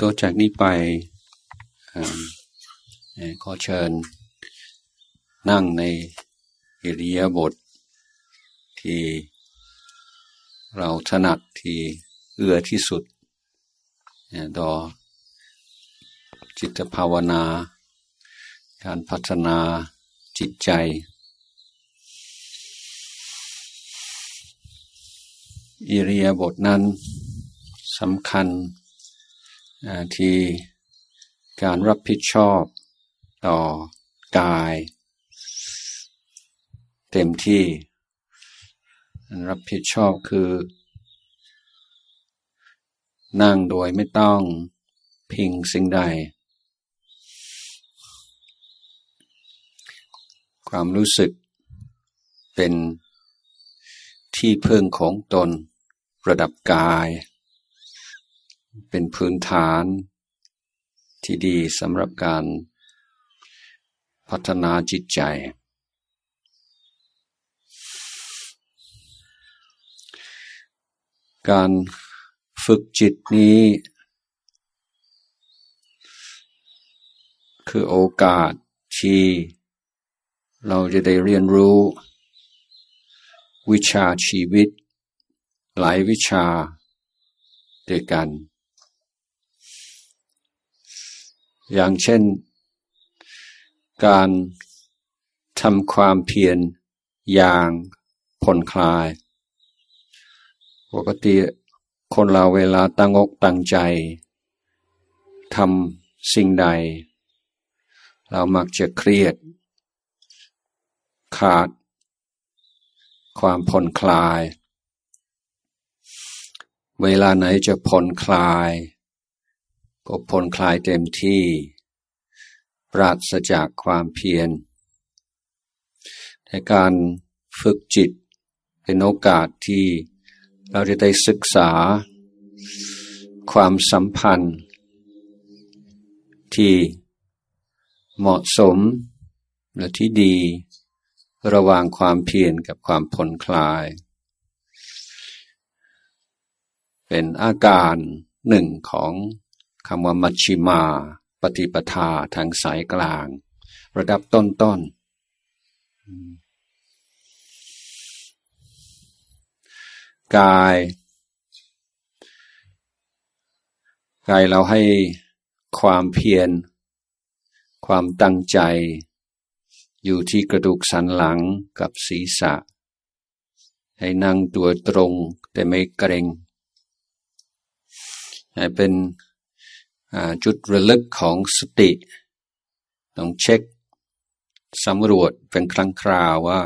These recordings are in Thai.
ตัวจากนี้ไปขอเชิญนั่งในอิริยาบถทที่เราถนัดที่เอื้อที่สุดต่อจิตภาวนา การพัฒนาจิตใจ อิริยาบถนั้นสำคัญ ที่การรับผิดชอบต่อกาย เต็มที่รับผิดชอบคือ นั่งโดยไม่ต้องพิงสิ่งใด ความรู้สึกเป็นที่พึ่งของตนระดับกาย เป็นพื้นฐานที่ดีสำหรับการพัฒนาจิตใจ การฝึกจิตนี้ คือโอกาสที่เราจะได้เรียนรู้ วิชาชีวิต หลายวิชาด้วยกัน อย่างเช่น การทำความเพียรอย่างผ่อนคลาย ปกติคนเราเวลาตั้งอกตั้งใจทำสิ่งใด เรามักจะเครียด ขาด ความผ่อนคลาย เวลาไหนจะผ่อนคลาย ก็พ้นคลายเต็มที่ ปราศจากความเพียรในการฝึกจิตเป็นโอกาสที่เราจะได้ศึกษา ความสัมพันธ์ ที่เหมาะสมและที่ดีระหว่างความเพียรกับความผ่อนคลาย เป็นอาการหนึ่งของ คำว่ามัชชิมา ปฏิปทาทางสายกลาง ระดับต้นต้นกาย กายเราให้ความเพียร ความตั้งใจ อยู่ที่กระดูกสันหลังกับศีรษะ ให้นั่งตัวตรงแต่ไม่เกรงให้เป็น จุดระลึกของสติ ต้องเช็คสำรวจเป็นครั้งคราวว่า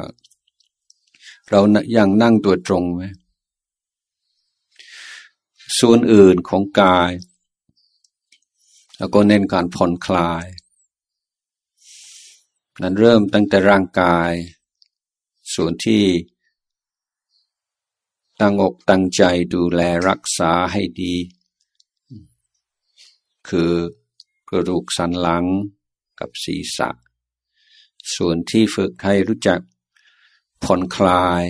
เรายังนั่งตัวตรงไหมส่วนอื่นของกาย แล้วก็เน้นการผ่อนคลาย นั้นเริ่มตั้งแต่ร่างกาย ส่วนที่ตั้งอกตั้งใจดูแลรักษาให้ดี คือกระดูกสันหลังกับศีรษะ ส่วนที่ฝึกให้รู้จักผ่อนคลาย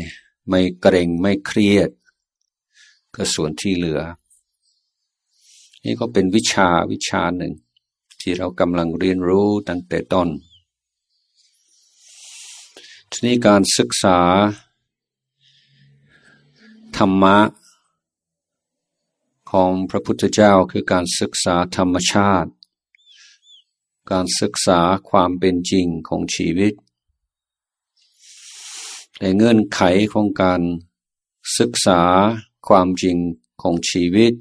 ไม่เกรงไม่เครียด ก็ส่วนที่เหลือ นี่ก็เป็นวิชาวิชาหนึ่ง ที่เรากำลังเรียนรู้ตั้งแต่ต้นทีนี้การศึกษาธรรมะ ของพระพุทธเจ้าคือการศึกษาธรรมชาติ การศึกษาความเป็นจริงของชีวิต แต่เงื่อนไขของการศึกษาความจริงของชีวิต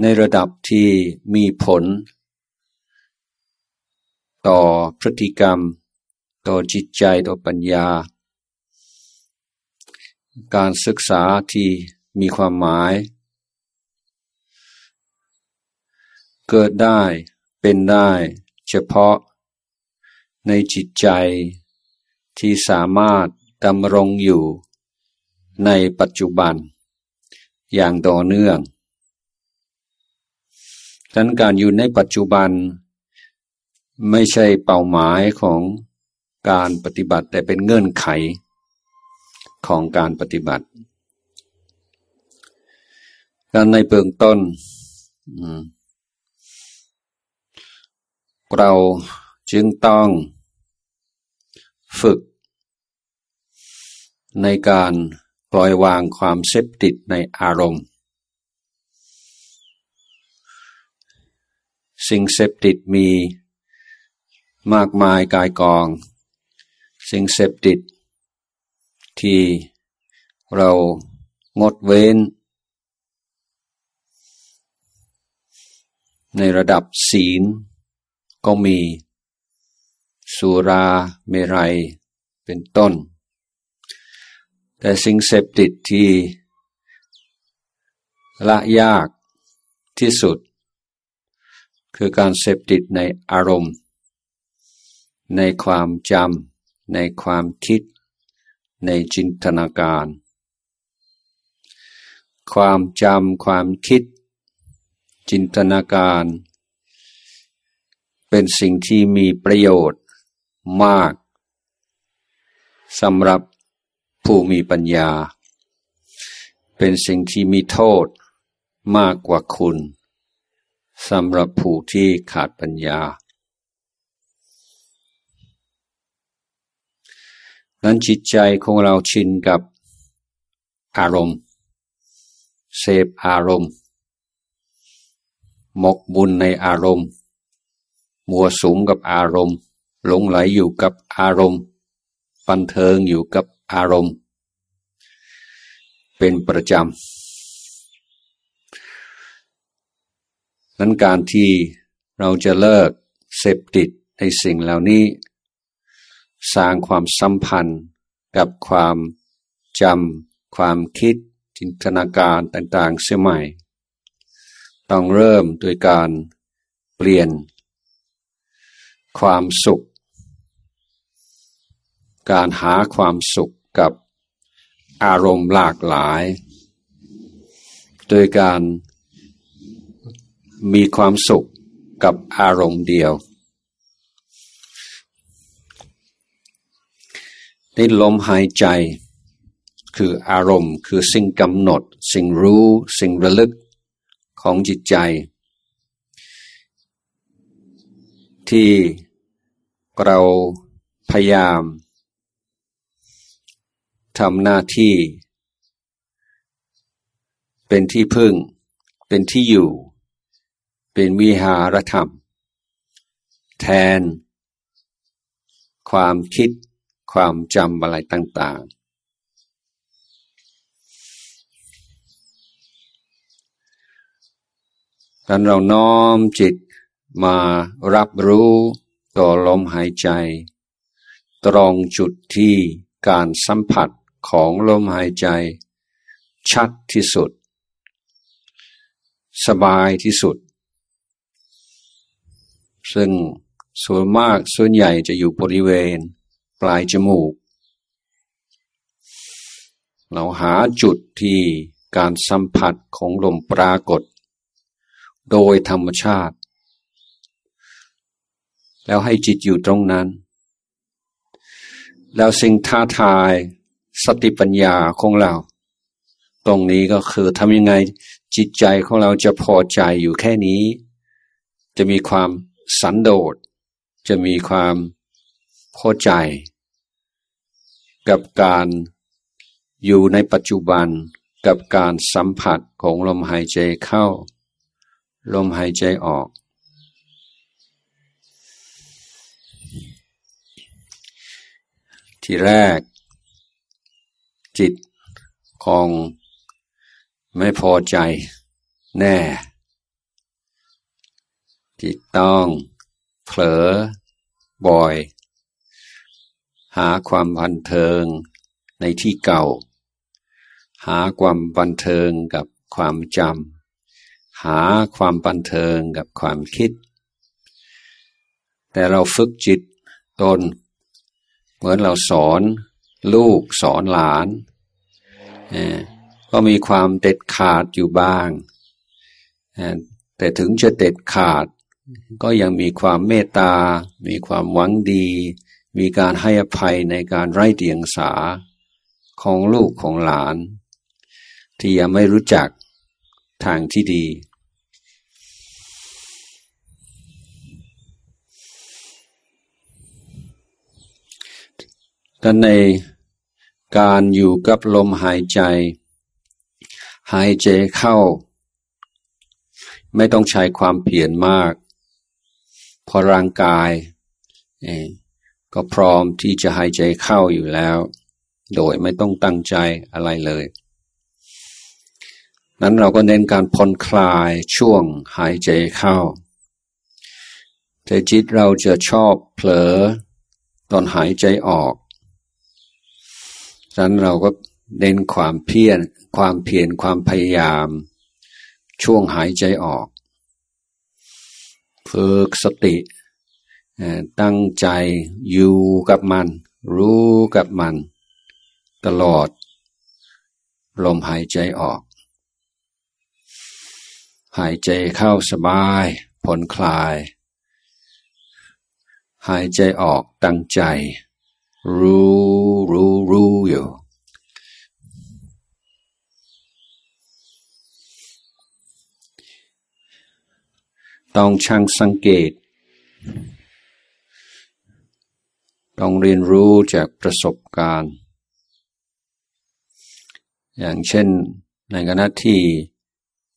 ในระดับที่มีผล ต่อพฤติกรรม ต่อจิตใจต่อปัญญา การศึกษาที่มีความหมาย เกิดได้เป็นได้เฉพาะ ในจิตใจที่สามารถดำรงอยู่ในปัจจุบัน อย่างต่อเนื่องดังการอยู่ในปัจจุบัน ไม่ใช่เป้าหมายของการปฏิบัติแต่เป็นเงื่อนไขของการปฏิบัติ การในเบื้องต้น เราจึงต้องฝึก ในการปล่อยวางความเสพติดในอารมณ์ สิ่งเสพติดมีมากมายกายกอง สิ่งเสพติด ที่เรางดเว้น ในระดับศีล ก็มี สุราเมรัยเป็นต้น แต่สิ่งเสพติดที่ละยากที่สุด คือการเสพติดในอารมณ์ ในความจำในความคิด ในจินตนาการ ความจำความคิด จินตนาการ เป็นสิ่งที่มีประโยชน์มากสำหรับผู้มีปัญญา เป็นสิ่งที่มีโทษมากกว่าคุณสำหรับผู้ที่ขาดปัญญา นั้นจิตใจของเราชินกับอารมณ์ เสพอารมณ์ หมกบุญในอารมณ์ มัวสูงกับอารมณ์ หลงไหลอยู่กับอารมณ์ บันเทิงอยู่กับอารมณ์ เป็นประจำนั้นการที่เราจะเลิกเสพติดในสิ่งเหล่านี้ สร้างความสัมพันธ์กับความจำความคิดจินตนาการต่างๆเสียใหม่ ต้องเริ่มโดยการเปลี่ยน ความสุข การหาความสุขกับอารมณ์หลากหลาย โดยการมีความสุขกับอารมณ์เดียว นี่ลมหายใจ คืออารมณ์คือสิ่งกำหนด สิ่งรู้ สิ่งระลึกของจิตใจ ที่เราพยายามทำหน้าที่ เป็นที่พึ่ง เป็นที่อยู่ เป็นวิหารธรรม แทน ความคิดความจำอะไรต่าง ๆดังเราน้อมจิต มารับรู้ต่อลมหายใจ ตรงจุดที่การสัมผัสของลมหายใจ ชัดที่สุด สบายที่สุด ซึ่งส่วนมากส่วนใหญ่จะอยู่บริเวณ ปลายจมูก เราหาจุดที่การสัมผัสของลมปรากฏ โดยธรรมชาติ แล้วให้จิตอยู่ตรงนั้น แล้วสิ่งท้าทายสติปัญญาของเรา ตรงนี้ก็คือทำยังไงจิตใจของเราจะพอใจอยู่แค่นี้ จะมีความสันโดษ จะมีความพอใจ กับการอยู่ในปัจจุบันกับการสัมผัสของลมหายใจเข้า ลมหายใจออก ที่แรก จิตคงไม่พอใจแน่ จิตต้องเผลอบ่อย หาความบันเทิงในที่เก่า หาความบันเทิงกับความจำหาความบันเทิงกับความคิด แต่เราฝึกจิตตน เหมือนเราสอนลูกสอนหลาน ก็มีความเด็ดขาดอยู่บ้าง แต่ถึงจะเด็ดขาด ก็ยังมีความเมตตา มีความหวังดี มีการให้อภัยในการไร้เดียงสาของลูกของหลาน ที่ยังไม่รู้จักทางที่ดี แต่ในการอยู่กับลมหายใจ หายใจเข้า ไม่ต้องใช้ความเพียรมาก พอร่างกาย ก็พร้อมที่จะหายใจเข้าอยู่แล้ว โดยไม่ต้องตั้งใจอะไรเลย นั้นเราก็เน้นการผ่อนคลายช่วงหายใจเข้า แต่จิตเราจะชอบเผลอตอนหายใจออก ฉะนั้นเราก็เน้นความเพียรความเพียรความพยายาม ช่วงหายใจออกฝึกสติ ตั้งใจอยู่กับมัน รู้กับมัน ตลอด ลมหายใจออก หายใจเข้าสบายผ่อนคลาย หายใจออกตั้งใจ รู้รู้รู้ อยู่ ต้องช่างสังเกต ต้องเรียนรู้จากประสบการณ์ อย่างเช่นในขณะที่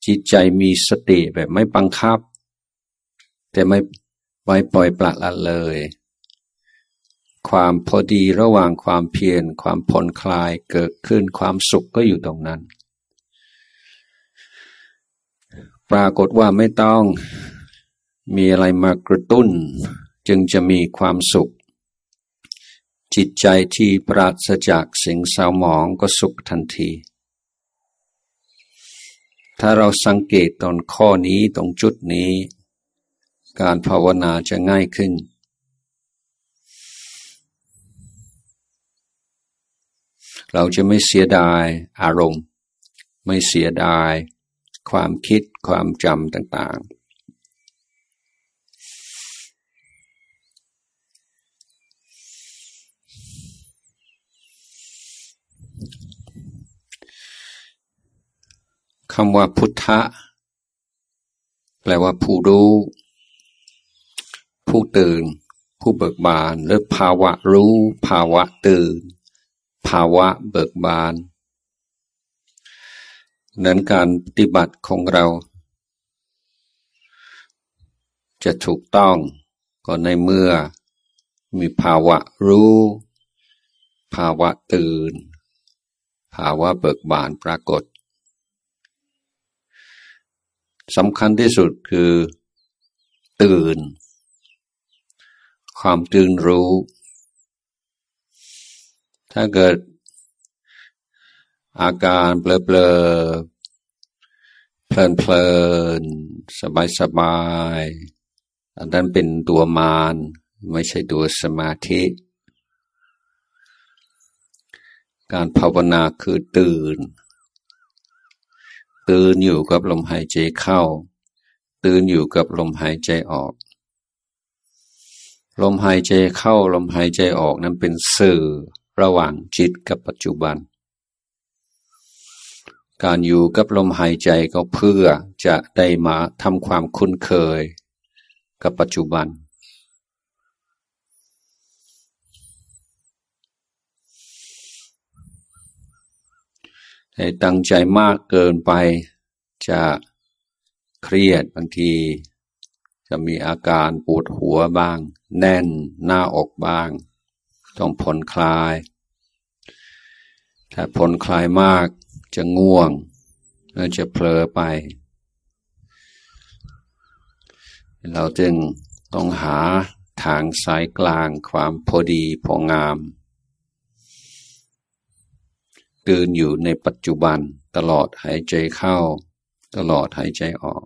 จิตใจมีสติแบบไม่บังคับ แต่ไม่ไว้ปล่อยปละละเลย ความพอดีระหว่างความเพียรความผ่อนคลายเกิดขึ้นความสุขก็อยู่ตรงนั้น ปรากฏว่าไม่ต้องมีอะไรมากระตุ้น จึงจะมีความสุข จิตใจที่ปราศจากสิ่งเศร้าหมองก็สุขทันที ถ้าเราสังเกตตอนข้อนี้ตรงจุดนี้ การภาวนาจะง่ายขึ้น เราจะไม่เสียดายอารมณ์ ไม่เสียดายความคิดความจำต่างๆคำว่าพุทธะ แปลว่าผู้รู้ ผู้ตื่น ผู้เบิกบานหรือภาวะรู้ ภาวะตื่น ภาวะเบิกบานนั้นการปฏิบัติของเรา จะถูกต้องก็ในเมื่อมีภาวะรู้ ภาวะตื่น ภาวะเบิกบานปรากฏสำคัญที่สุดคือ ตื่น ความตื่นรู้ ถ้าเกิดอาการเบลอๆเพลินเพลินสบายสบายอันนั้นเป็นตัวมารไม่ใช่ตัวสมาธิ การภาวนาคือตื่น ตื่นอยู่กับลมหายใจเข้า ตื่นอยู่กับลมหายใจออก ลมหายใจเข้าลมหายใจออกนั้นเป็นสื่อ ระหว่างจิตกับปัจจุบัน การอยู่กับลมหายใจก็เพื่อจะได้มาทำความคุ้นเคยกับปัจจุบันแต่ตั้งใจมากเกินไปจะเครียดบางที จะมีอาการปวดหัวบ้าง แน่นหน้าอกบ้าง ต้องผ่อนคลาย ถ้าผ่อนคลายมากจะง่วงแล้วจะเผลอไป เราจึงต้องหาทางสายกลางความพอดีพองาม ตื่นอยู่ในปัจจุบันตลอดหายใจเข้า ตลอดหายใจออก